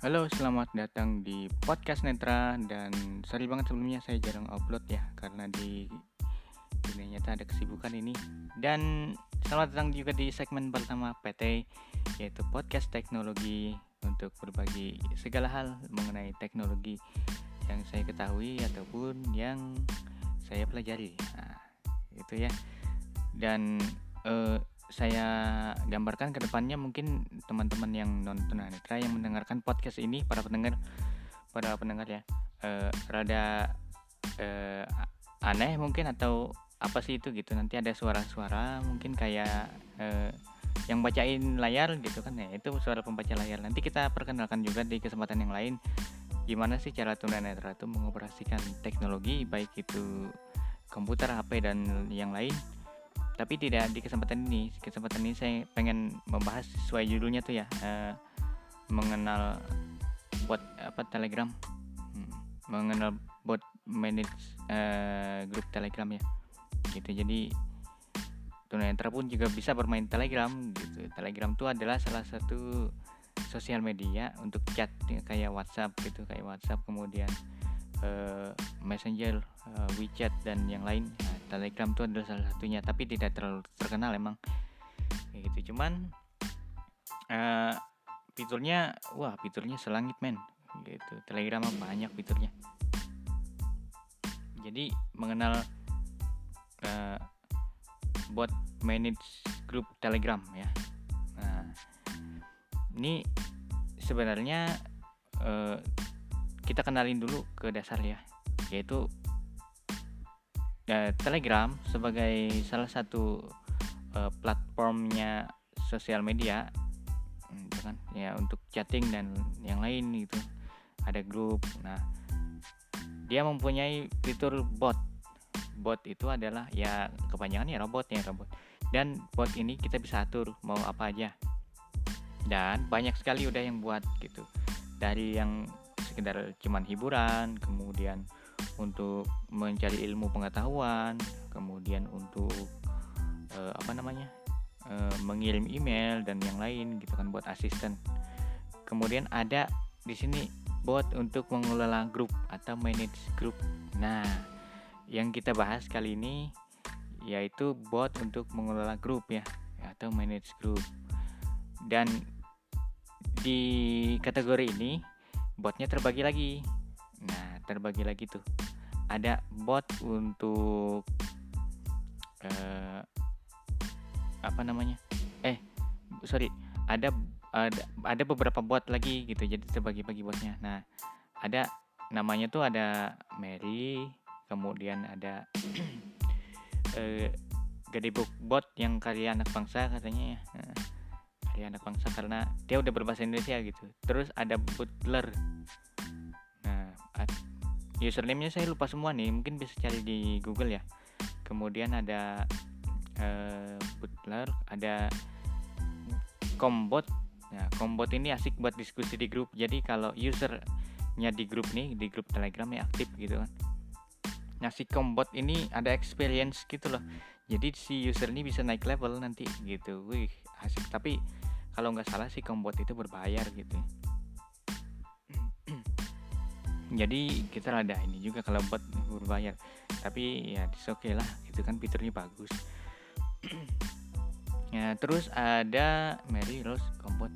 Halo, selamat datang di podcast Netra dan sorry banget sebelumnya saya jarang upload ya karena di dunia nyata ada kesibukan ini dan selamat datang juga di segmen pertama PT yaitu podcast teknologi untuk berbagi segala hal mengenai teknologi yang saya ketahui ataupun yang saya pelajari. Nah, itu ya. Dan uh, saya gambarkan ke depannya mungkin teman-teman yang nonton tunanetra yang mendengarkan podcast ini para pendengar para pendengar ya uh, rada uh, aneh mungkin atau apa sih itu gitu. Nanti ada suara-suara mungkin kayak uh, yang bacain layar gitu kan ya. Itu suara pembaca layar. Nanti kita perkenalkan juga di kesempatan yang lain gimana sih cara tunanetra itu mengoperasikan teknologi baik itu komputer HP dan yang lain tapi tidak di kesempatan ini. Kesempatan ini saya pengen membahas sesuai judulnya tuh ya uh, mengenal bot apa telegram. Hmm, mengenal bot manage uh, grup telegram ya. Gitu jadi tunanetra pun juga bisa bermain telegram gitu. Telegram itu adalah salah satu sosial media untuk chat kayak WhatsApp gitu kayak WhatsApp kemudian uh, Messenger, uh, WeChat dan yang lain. Telegram itu adalah salah satunya, tapi tidak terlalu terkenal emang. Kayak gitu. Cuman uh, fiturnya, wah fiturnya selangit men. Gitu. Telegram banyak fiturnya. Jadi mengenal uh, bot manage group Telegram ya. Nah, ini sebenarnya uh, kita kenalin dulu ke dasar ya yaitu uh, Telegram sebagai salah satu uh, platformnya sosial media gitu kan? Ya untuk chatting dan yang lain itu ada grup. Nah dia mempunyai fitur bot. Bot itu adalah ya kepanjangannya robot ya robot. Dan bot ini kita bisa atur mau apa aja. Dan banyak sekali udah yang buat gitu. Dari yang sekedar cuman hiburan kemudian untuk mencari ilmu pengetahuan kemudian untuk uh, apa namanya uh, mengirim email dan yang lain gitu kan buat asisten. Kemudian ada di sini bot untuk mengelola grup atau manage grup. Nah yang kita bahas kali ini yaitu bot untuk mengelola grup ya atau manage grup. Dan di kategori ini botnya terbagi lagi. Nah terbagi lagi tuh. Ada bot untuk uh, apa namanya? Eh sorry ada ada ada beberapa bot lagi gitu jadi terbagi-bagi botnya. Nah ada namanya tuh ada Mary kemudian ada uh, gede book bot yang karya anak bangsa katanya ya. Nah, karya anak bangsa karena dia udah berbahasa Indonesia gitu. Terus ada butler username-nya saya lupa semua nih mungkin bisa cari di Google ya. Kemudian ada uh, butler ada kombot. Nah kombot ini asik buat diskusi di grup. Jadi kalau usernya di grup nih di grup telegram ya aktif gitu kan. Nah si kombot ini ada experience gitu loh. Jadi si user ini bisa naik level nanti gitu. Wih asik. Tapi kalau nggak salah sih kombot itu berbayar gitu jadi kita ada ini juga kalau bot berbayar tapi ya oke okay lah. Itu kan fiturnya bagus. Ya terus ada Mary Rose Kombot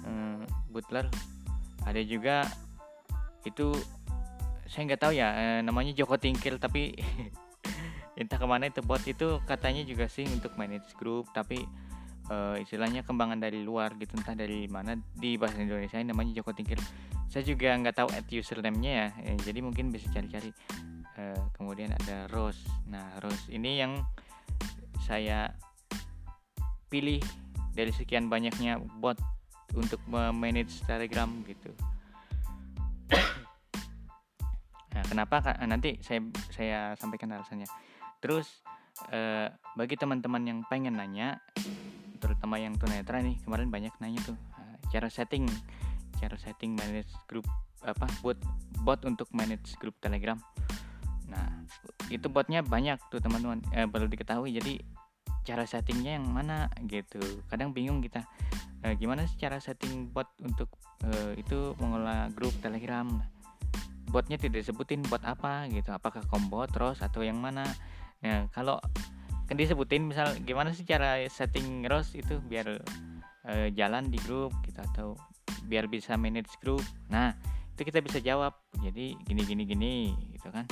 hmm, Butler. Ada juga itu saya nggak tahu ya eh, namanya Joko Tingkil tapi entah ke mana itu bot. Itu katanya juga sih untuk manage group tapi uh, istilahnya kembangan dari luar gitu. Entah dari mana di bahasa Indonesia namanya Joko Tingkir saya juga nggak tahu at username-nya ya. Eh, jadi mungkin bisa cari-cari. Uh, kemudian ada Rose. Nah Rose ini yang saya pilih dari sekian banyaknya bot untuk manage Telegram gitu. Nah kenapa? Nanti saya saya sampaikan alasannya. Terus uh, bagi teman-teman yang pengen nanya terutama yang tunanetra nih kemarin banyak nanya tuh cara setting cara setting manage grup apa buat bot untuk manage grup telegram. Nah itu botnya banyak tuh teman-teman. Eh, perlu diketahui jadi cara settingnya yang mana gitu. Kadang bingung kita e, gimana sih cara setting bot untuk e, itu mengelola grup telegram? Botnya tidak disebutin bot apa gitu apakah combo terus atau yang mana? Nah kalau kan disebutin misal gimana sih cara setting rose itu biar e, jalan di grup gitu atau biar bisa manage grup nah itu kita bisa jawab. Jadi gini gini gini gitu kan.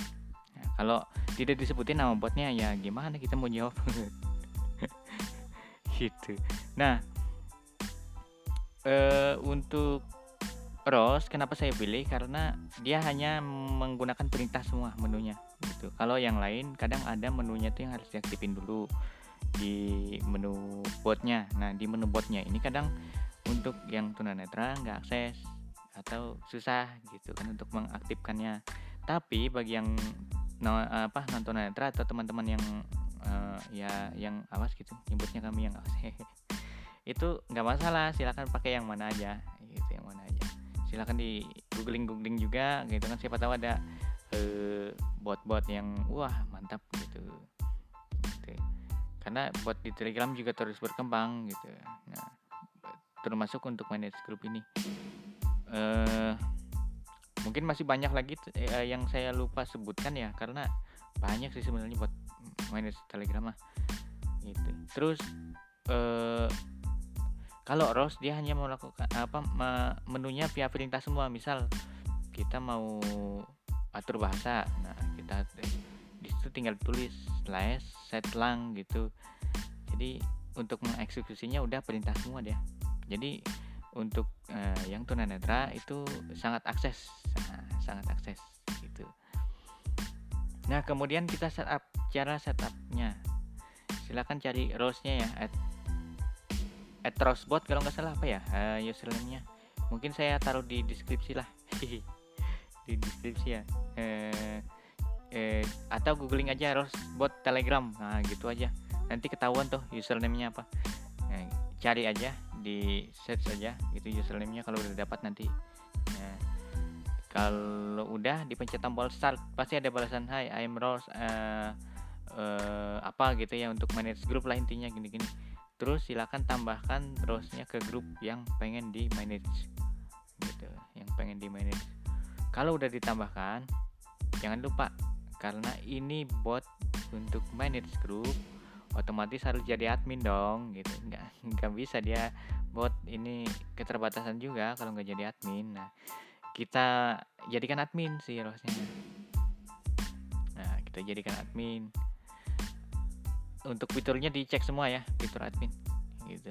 Nah, kalau tidak disebutin nama botnya ya gimana kita mau jawab? Gitu. Nah uh, untuk Rose kenapa saya pilih? Karena dia hanya menggunakan perintah semua menunya gitu. Kalau yang lain kadang ada menunya tuh yang harus diaktifin dulu di menu botnya. Nah di menu botnya ini kadang untuk yang tunanetra nggak akses atau susah gitu kan untuk mengaktifkannya. Tapi bagi yang no, apa nonton netra atau teman-teman yang uh, ya yang awas gitu nyebutnya kami yang awas itu nggak masalah silakan pakai yang mana aja gitu yang mana aja. Silakan di googling googling juga gitu kan siapa tahu ada uh, bot-bot yang wah mantap gitu. gitu. Karena bot di telegram juga terus berkembang gitu. Nah termasuk untuk manage grup ini. Uh, mungkin masih banyak lagi uh, yang saya lupa sebutkan ya karena banyak sih sebenarnya buat manage telegram mah gitu. Terus uh, kalau ROS dia hanya melakukan apa menunya via perintah semua. Misal kita mau atur bahasa nah kita di situ tinggal tulis slash setlang gitu. Jadi untuk mengeksekusinya udah perintah semua dia jadi untuk uh, yang tunanetra itu sangat akses nah, sangat akses gitu. Nah kemudian kita setup cara setupnya. Silahkan cari rose-nya ya at, at rosebot kalau nggak salah apa ya uh, username-nya. Mungkin saya taruh di deskripsi lah. Di deskripsi ya. Uh, eh, atau googling aja rosebot telegram. Nah gitu aja. Nanti ketahuan tuh username-nya apa. Nah, cari aja di set saja gitu username-nya kalau udah dapat nanti ya. kalau udah dipencet tombol start pasti ada balasan hai I'm Rose uh, uh, apa gitu ya untuk manage grup lah intinya gini-gini terus silakan tambahkan terusnya ke grup yang pengen di manage gitu yang pengen di manage kalau udah ditambahkan jangan lupa karena ini bot untuk manage grup otomatis harus jadi admin dong gitu. Nggak nggak bisa dia bot ini keterbatasan juga kalau nggak jadi admin. Nah kita jadikan admin sih harusnya. Nah kita jadikan admin. Untuk fiturnya dicek semua ya fitur admin gitu.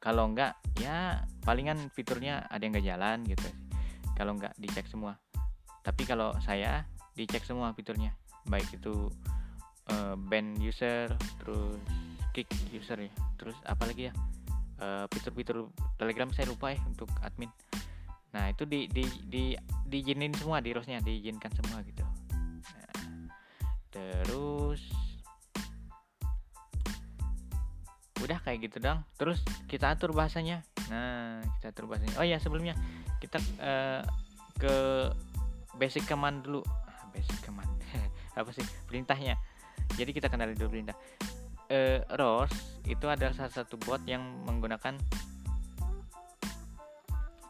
Kalau enggak ya palingan fiturnya ada yang nggak jalan gitu. Kalau enggak dicek semua. Tapi kalau saya dicek semua fiturnya baik itu uh, ban user terus kick user ya. Terus apalagi ya? Uh, fitur-fitur telegram saya lupa ya untuk admin. Nah itu di di di diizinin semua di rosnya diizinkan semua gitu. Nah, terus udah kayak gitu dong. Terus kita atur bahasanya. Nah kita atur bahasanya. Oh ya sebelumnya kita uh, ke basic command dulu. Ah, basic command. Apa sih? Perintahnya jadi kita kenali dulu perintah uh, Rose itu adalah salah satu bot yang menggunakan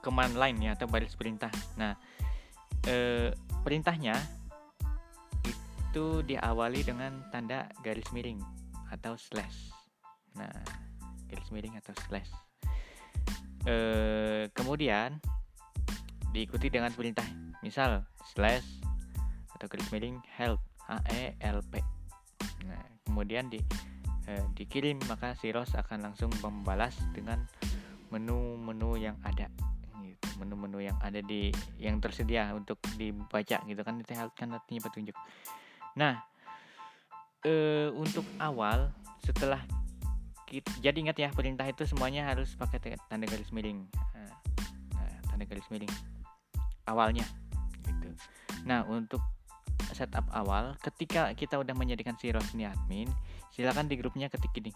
command line ya atau baris perintah. Nah uh, perintahnya itu diawali dengan tanda garis miring atau slash. Nah garis miring atau slash. Uh, kemudian diikuti dengan perintah misal slash atau garis miring help h e l p Nah, kemudian di eh, dikirim maka si Ros akan langsung membalas dengan menu-menu yang ada gitu. menu-menu yang ada di yang tersedia untuk dibaca gitu kan itu kan artinya petunjuk. Nah, eh, untuk awal setelah kita, jadi ingat ya perintah itu semuanya harus pakai tanda garis miring. Nah, nah, tanda garis miring awalnya gitu. Nah, untuk setup awal ketika kita udah menjadikan si Ros ini admin silakan di grupnya ketik ini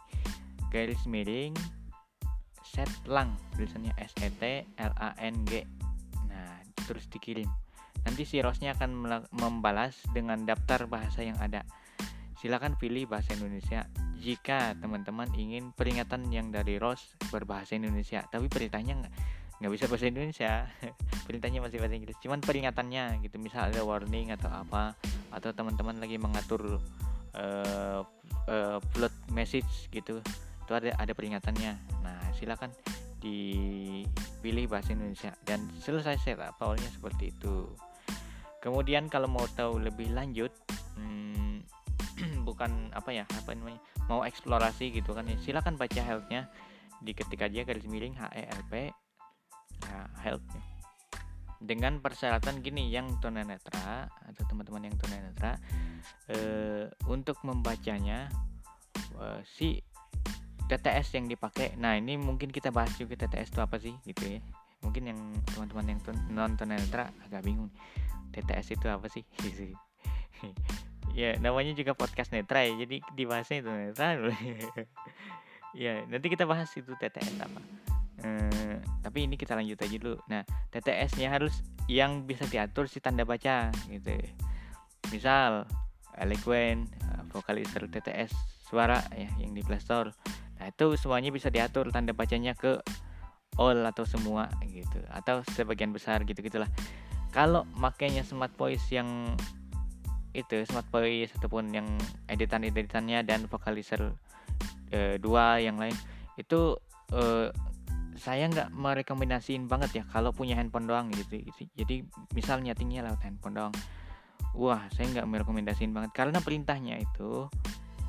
garis miring set lang tulisannya S E T L A N G. Nah terus dikirim. Nanti si Rosnya akan membalas dengan daftar bahasa yang ada. Silakan pilih bahasa Indonesia. Jika teman-teman ingin peringatan yang dari ROS berbahasa Indonesia tapi perintahnya nggak nggak bisa bahasa Indonesia. Perintahnya masih bahasa Inggris. Cuman peringatannya gitu. Misal ada warning atau apa atau teman-teman lagi mengatur uh, uh, flood message gitu itu ada ada peringatannya. Nah silakan dipilih bahasa Indonesia. Dan selesai setup awalnya seperti itu. Kemudian kalau mau tahu lebih lanjut hmm, bukan apa ya apa namanya mau eksplorasi gitu kan ya silakan baca healthnya diketik aja garis miring HELP healthnya. Dengan persyaratan gini yang tunanetra atau teman-teman yang tunanetra eh, untuk membacanya eh, si TTS yang dipakai nah ini mungkin kita bahas juga TTS itu apa sih gitu ya. Mungkin yang teman-teman yang non tunanetra agak bingung TTS itu apa sih? Ya namanya juga podcast netra ya jadi dibahasnya itu netra ya nanti kita bahas itu TTS apa Eh, tapi ini kita lanjut aja dulu. Nah, TTS-nya harus yang bisa diatur si tanda baca gitu. Misal Eloquent, uh, Vocalizer TTS suara ya yang di Play Store. Nah, itu semuanya bisa diatur tanda bacanya ke all atau semua gitu atau sebagian besar gitu gitulah. Kalau makainya Smart Voice yang itu Smart Voice ataupun yang editan-editannya dan Vocalizer uh, dua yang lain itu uh, saya nggak merekomendasiin banget ya kalau punya handphone doang gitu, jadi misal nyetingnya lewat handphone doang. Wah saya nggak merekomendasiin banget. Karena perintahnya itu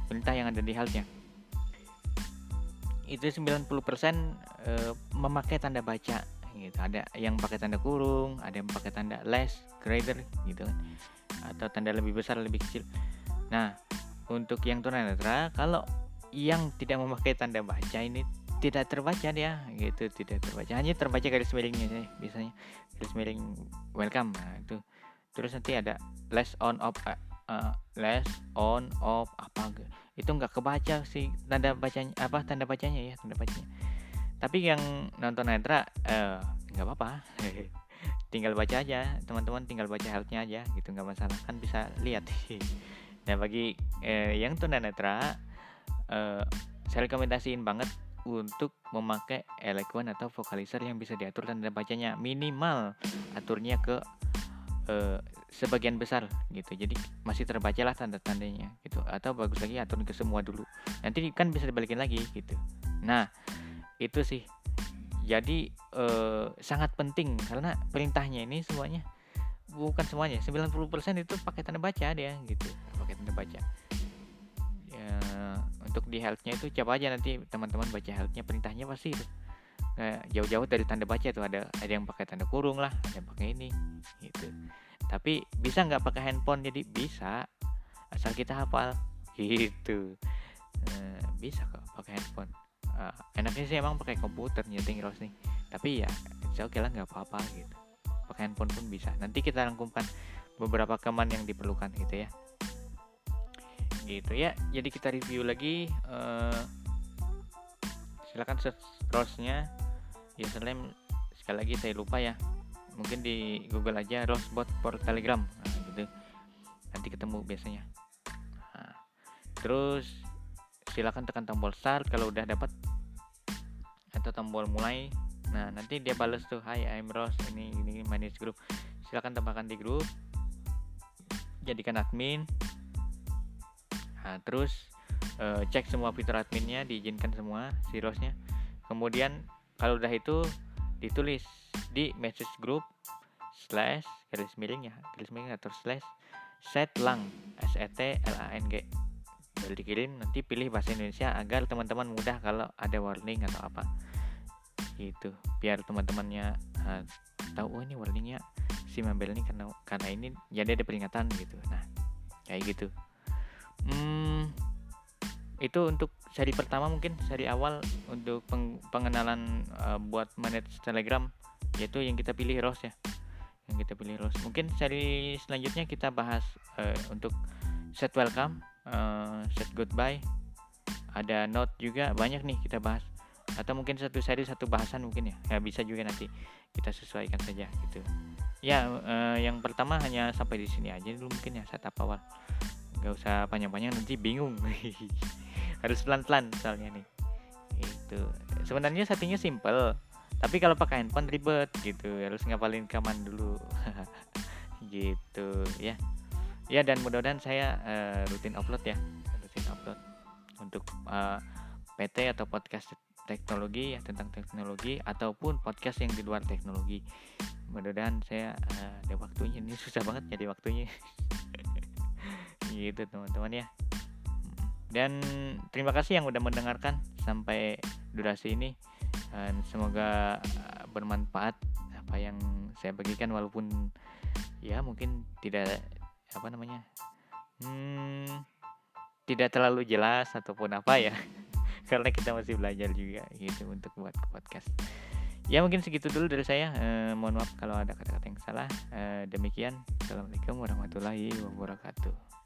perintah yang ada di halnya itu 90% e, memakai tanda baca gitu. Ada yang pakai tanda kurung ada yang pakai tanda less greater gitu kan. Atau tanda lebih besar lebih kecil. Nah untuk yang tunanetra kalau yang tidak memakai tanda baca ini tidak terbaca dia gitu tidak terbaca. Hanya terbaca garis miringnya sih biasanya. Garis miring welcome nah itu. Terus nanti ada less on off uh, uh, less on off apa itu nggak kebaca sih tanda bacanya apa tanda bacanya ya tanda bacanya. Tapi yang nonton netra uh, nggak apa-apa. Tinggal baca aja teman-teman tinggal baca healthnya aja gitu nggak masalah. Kan bisa lihat. Nah bagi uh, yang tunanetra uh, saya rekomendasiin banget untuk memakai eloquent atau vocalizer yang bisa diatur tanda bacanya. Minimal aturnya ke uh, sebagian besar gitu. Jadi masih terbaca lah tanda-tandanya gitu. Atau bagus lagi atur ke semua dulu. Nanti kan bisa dibalikin lagi gitu. Nah itu sih. Jadi uh, sangat penting karena perintahnya ini semuanya bukan semuanya 90% itu pakai tanda baca dia gitu pakai tanda baca untuk di healthnya itu coba aja nanti teman-teman baca healthnya perintahnya pasti itu jauh-jauh dari tanda baca tuh ada ada yang pakai tanda kurung lah ada yang pakai ini gitu. Tapi bisa nggak pakai handphone? Jadi bisa asal kita hafal gitu. Uh, bisa kok pakai handphone. Uh, enaknya sih emang pakai komputer nyeting Rose nih. Tapi ya oke okay lah nggak apa-apa gitu. Pakai handphone pun bisa. Nanti kita rangkumkan beberapa keman yang diperlukan gitu ya gitu ya. Jadi kita review lagi uh, silakan search rose-nya username sekali lagi saya lupa ya. Mungkin di Google aja Rosebot for Telegram. Nah, gitu. Nanti ketemu biasanya. Nah, terus silakan tekan tombol start kalau udah dapat atau tombol mulai. Nah nanti dia balas tuh Hai I'm Rose ini ini manage group silakan tambahkan di grup. Jadikan admin Nah, terus uh, cek semua fitur adminnya diizinkan semua si rosnya. Kemudian kalau udah itu ditulis di message group slash garis miring ya garis miring atau slash set lang s e t l a n g. Baru dikirim nanti pilih bahasa Indonesia agar teman-teman mudah kalau ada warning atau apa. Gitu biar teman-temannya uh, tahu oh ini warningnya si membel ini karena karena ini jadi ada peringatan gitu. Nah kayak gitu hmm, itu untuk seri pertama mungkin seri awal untuk peng pengenalan uh, buat manage telegram yaitu yang kita pilih Rose ya. Yang kita pilih Rose. Mungkin seri selanjutnya kita bahas uh, untuk set welcome uh, set goodbye. Ada note juga banyak nih kita bahas. Atau mungkin satu seri satu bahasan mungkin ya. Ya bisa juga nanti kita sesuaikan saja gitu. Ya uh, yang pertama hanya sampai di sini aja dulu mungkin ya setup awal nggak usah panjang-panjang nanti bingung. Harus pelan-pelan soalnya nih. Itu. Sebenarnya settingnya simple tapi kalau pakai handphone ribet gitu. Harus ngapalin kaman dulu. Gitu ya. Ya dan mudah-mudahan saya uh, rutin upload ya. Rutin upload untuk uh, eh, PT atau podcast teknologi ya tentang teknologi ataupun podcast yang di luar teknologi. Mudah-mudahan saya uh, ada waktunya. Ini susah banget jadi waktunya gitu teman-teman ya. Dan terima kasih yang udah mendengarkan sampai durasi ini. Dan semoga eh, bermanfaat apa yang saya bagikan walaupun ya mungkin tidak apa namanya hmm, tidak terlalu jelas ataupun apa ya karena kita masih belajar juga gitu untuk buat podcast. Ya mungkin segitu dulu dari saya. Eh, mohon maaf kalau ada kata-kata yang salah. Eh, demikian. Assalamualaikum warahmatullahi wabarakatuh